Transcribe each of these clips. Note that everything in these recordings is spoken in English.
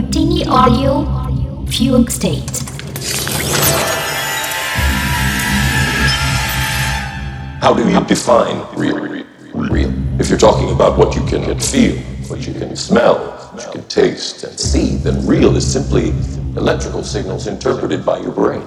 Audio Fugue State. How do you define real? Real. If you're talking about what you can feel, what you can smell, what you can taste and see, then real is simply electrical signals interpreted by your brain.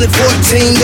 2014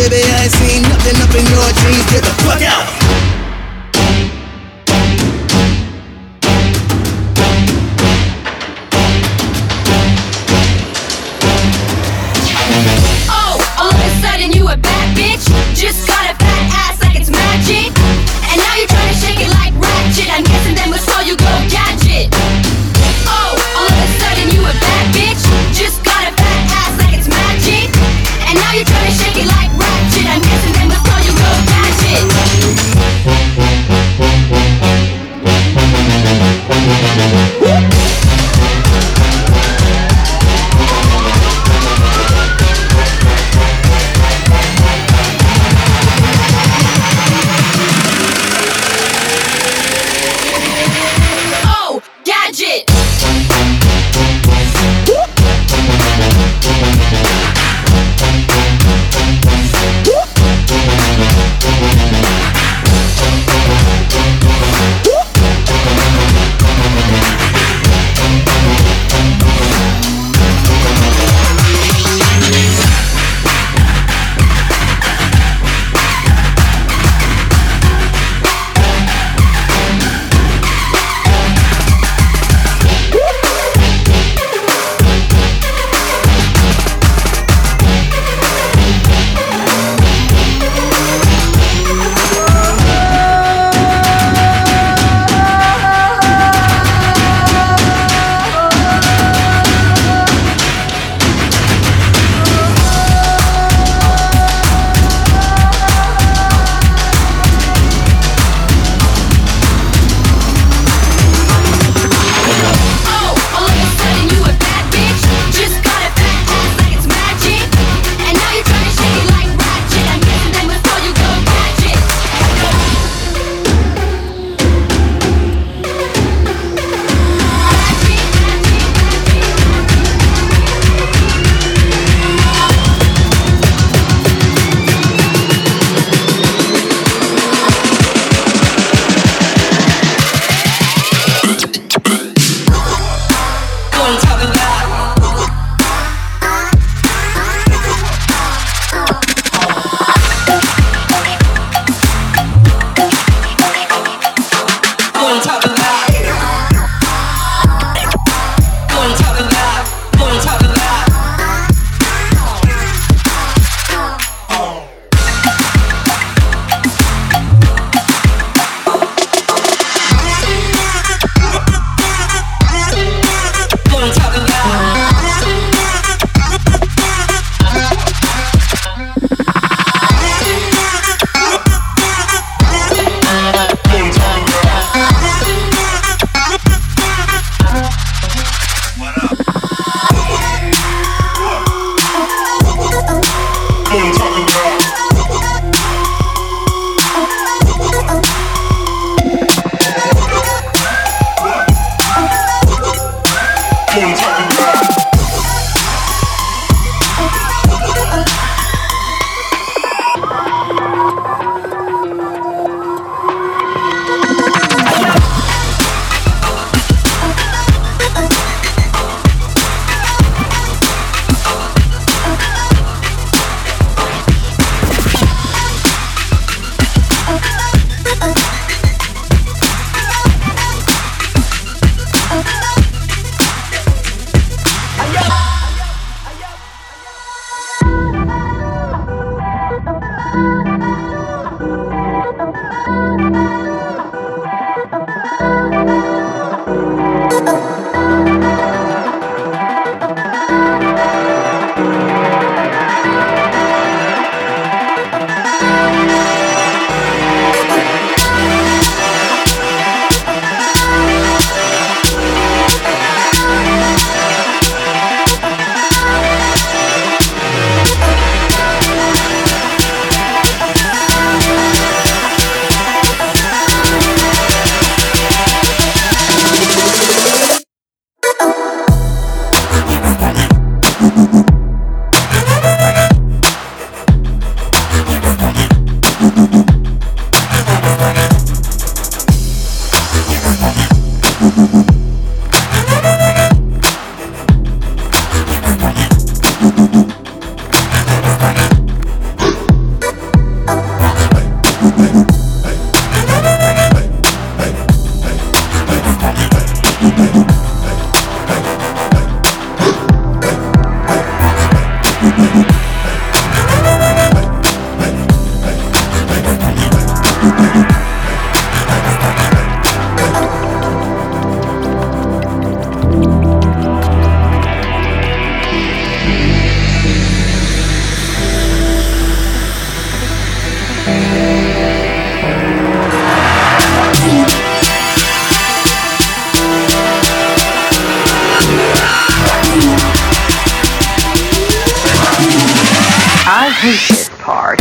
this part.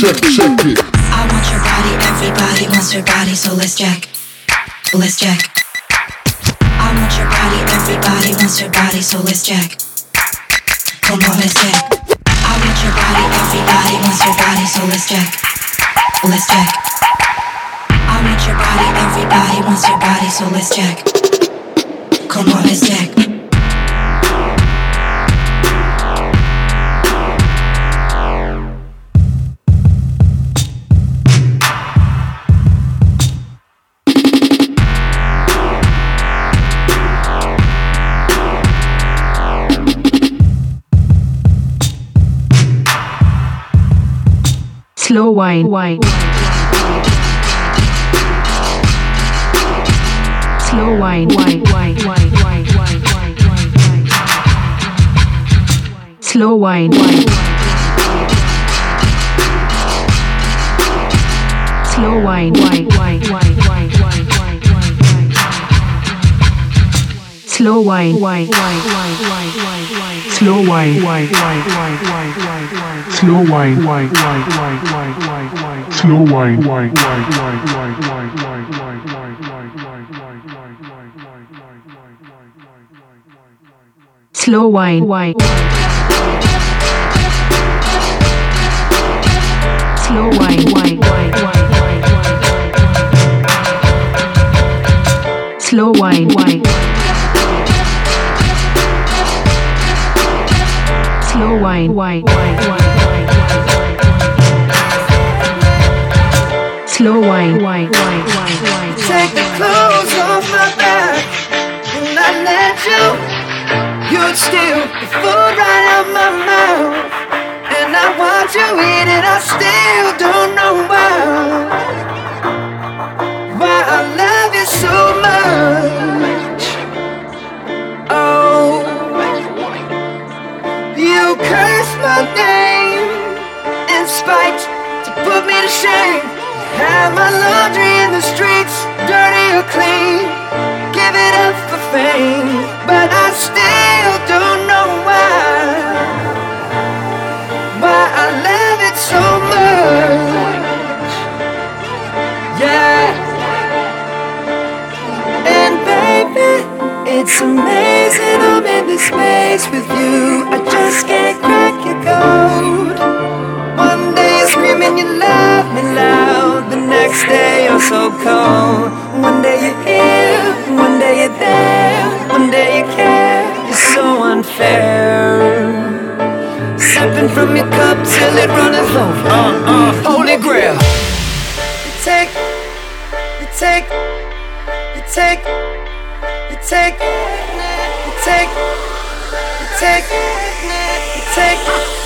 Check, check, check it. I want your body, everybody wants your body, so let's jack. Let's jack. I want your body, everybody wants your body, so let's jack. Come on, let's jack. I want your body, everybody wants your body, so let's jack. Let's jack. I want your body, everybody wants your body, so let's jack. Wine. wine. Slow wine. wine. wine. wine. wine. wine. wine. wine. wine. Slow wine. wine. Slow wine. wine. wine. wine. slow wine. Slow wine. Slow wine. Slow wine. Slow wine. Slow wine. Slow wine. Slow wine. Slow wine Slow wine. wine. Wine. wine. wine. Slow wine. wine. wine. wine. wine. Take the clothes off my back and I let you. You'd steal the food right out my mouth. And I watch you eat it, I still don't know why. Why I love you so much. Oh, my name in spite to put me to shame. Have my laundry in the streets, dirty or clean. Give it up for fame, but I still don't know why. Why I love it so much. Yeah. And baby, it's amazing I'm in this space with you. I just can't code. One day you're screaming you love me loud, the next day you're so cold. One day you're here, one day you're there, one day you care. You're so unfair. Sipping from your cup till it runneth over. Uh, uh, holy grail. You take, you take, you take, you take, you take, you take, you take.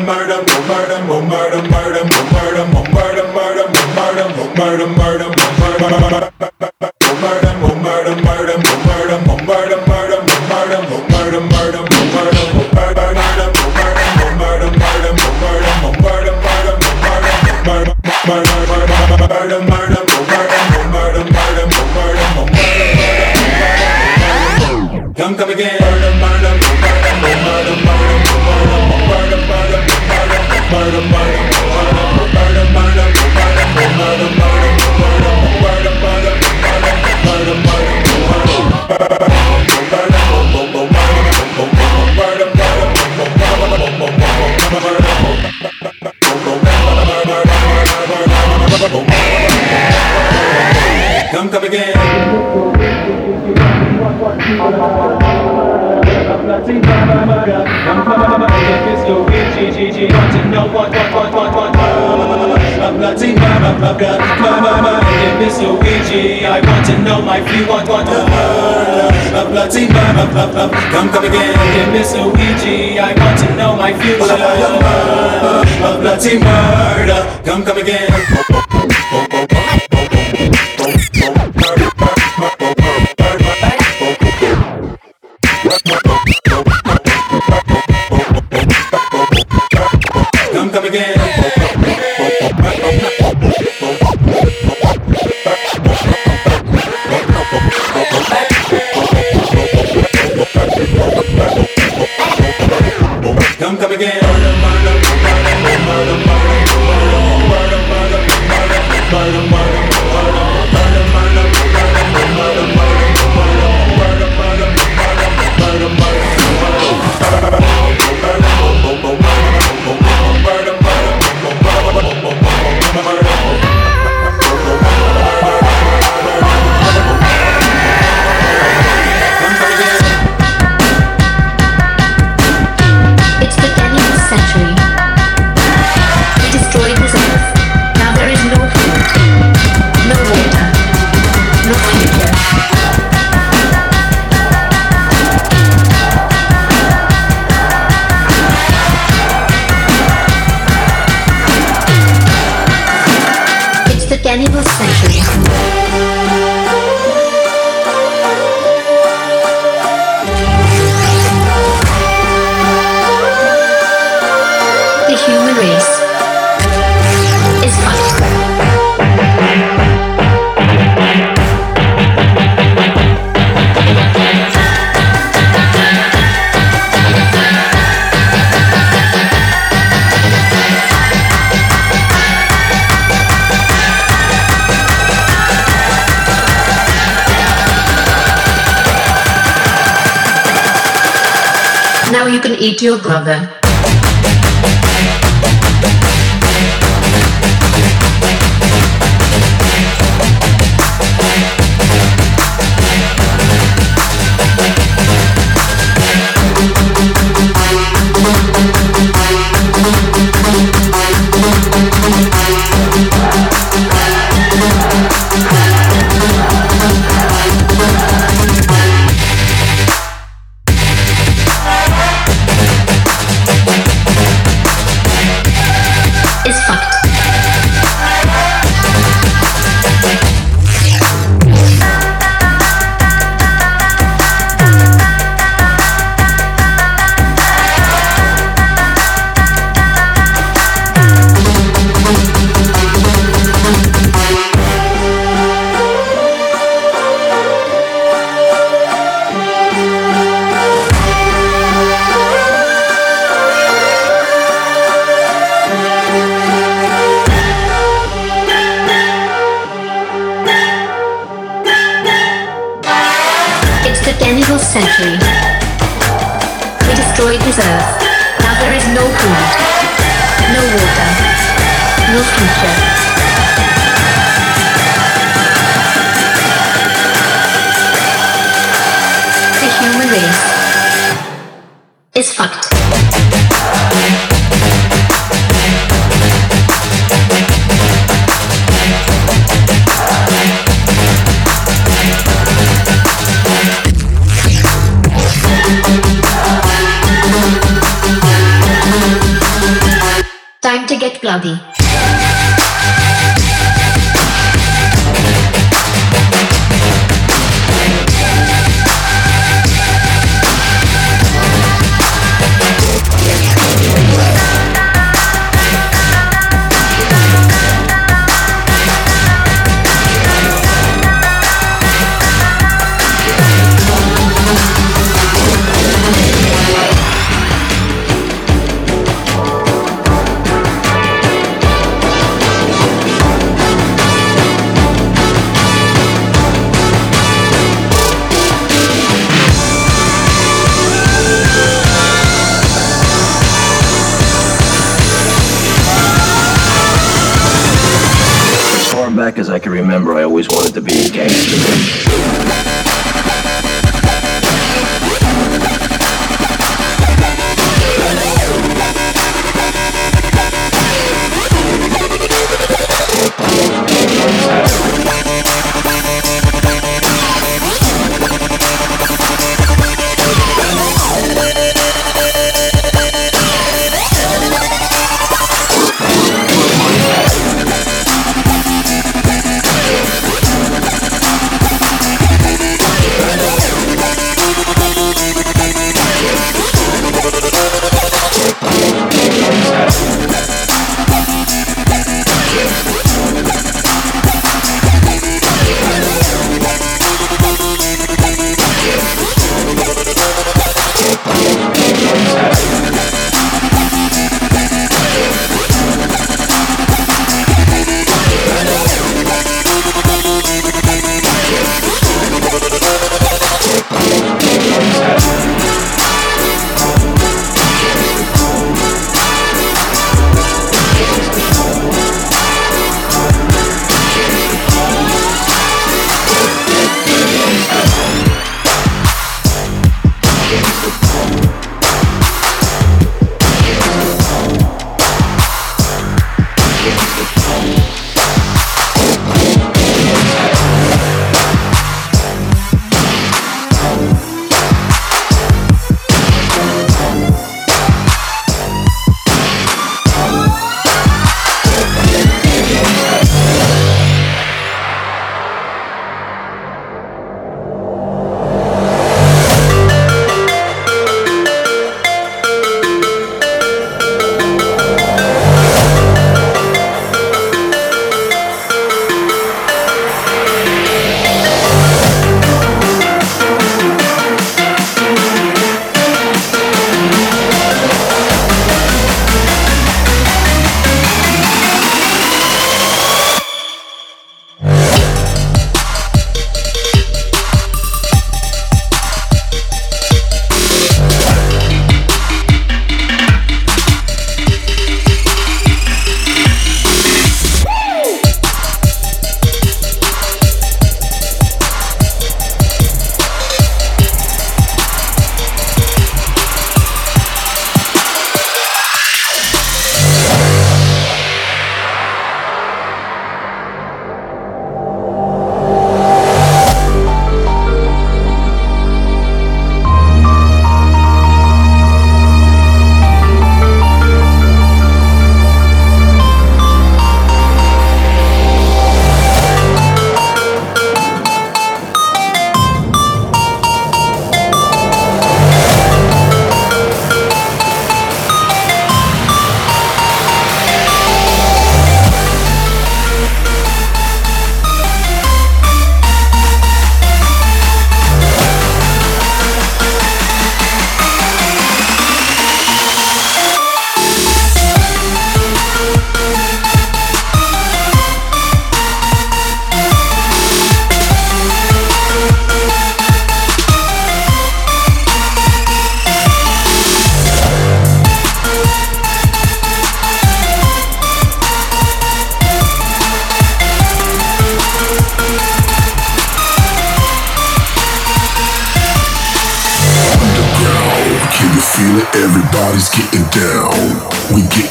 murder, murder, murder, murder, murder, murder, murder, murder, murder, murder, murder, murder, murder, murder, murder, murder, murder, murder, murder, might be one one to love, love, love, love, love, come come again. Dear Miss Luigi, I want to know my future. A bloody murder, come come again. eat your brother.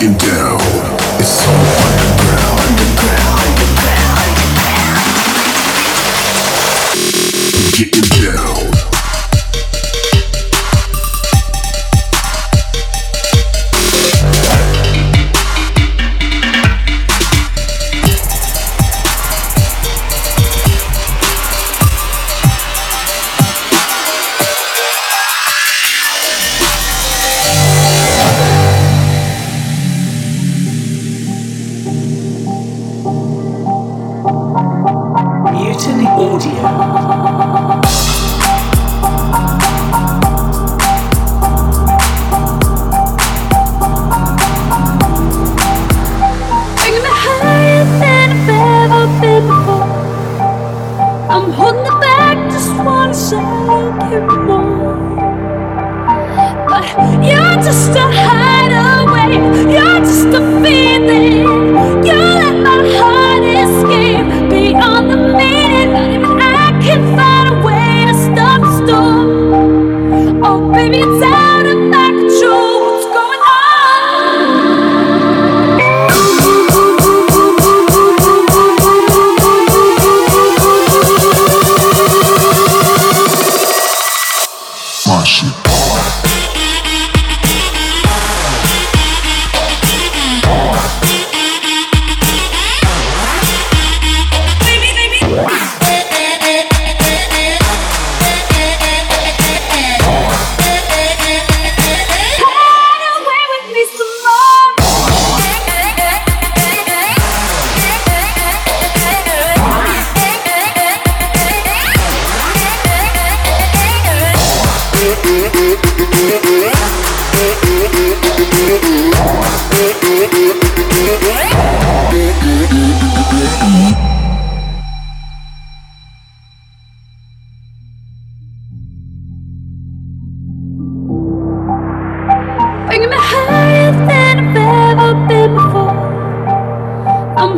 in.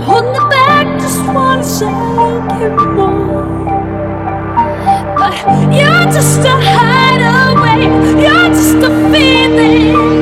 holding it back, just wanna second more. But you're just a hideaway, you're just a feeling.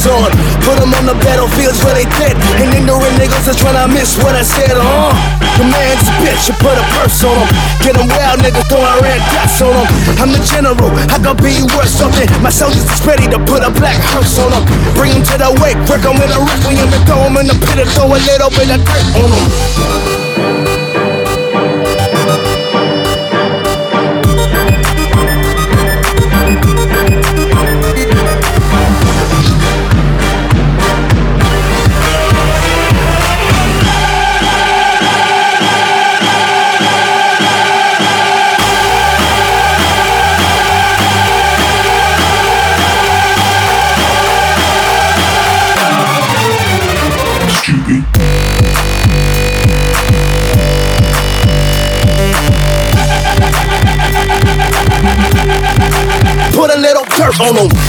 wheels on. Put them on the battlefields where they dead. And ignorant niggas is trying to miss what I said, huh? The man's a bitch, you put a purse on him. Get them wild, nigga, throw a red dots on him. I'm the general, I could be worth something. My soldiers is ready to put a black hearse on him. Bring him to the wake, break him in a requiem and throw him in the pit and throw a little bit of dirt on him. solo.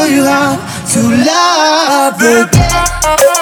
Show you how to love again.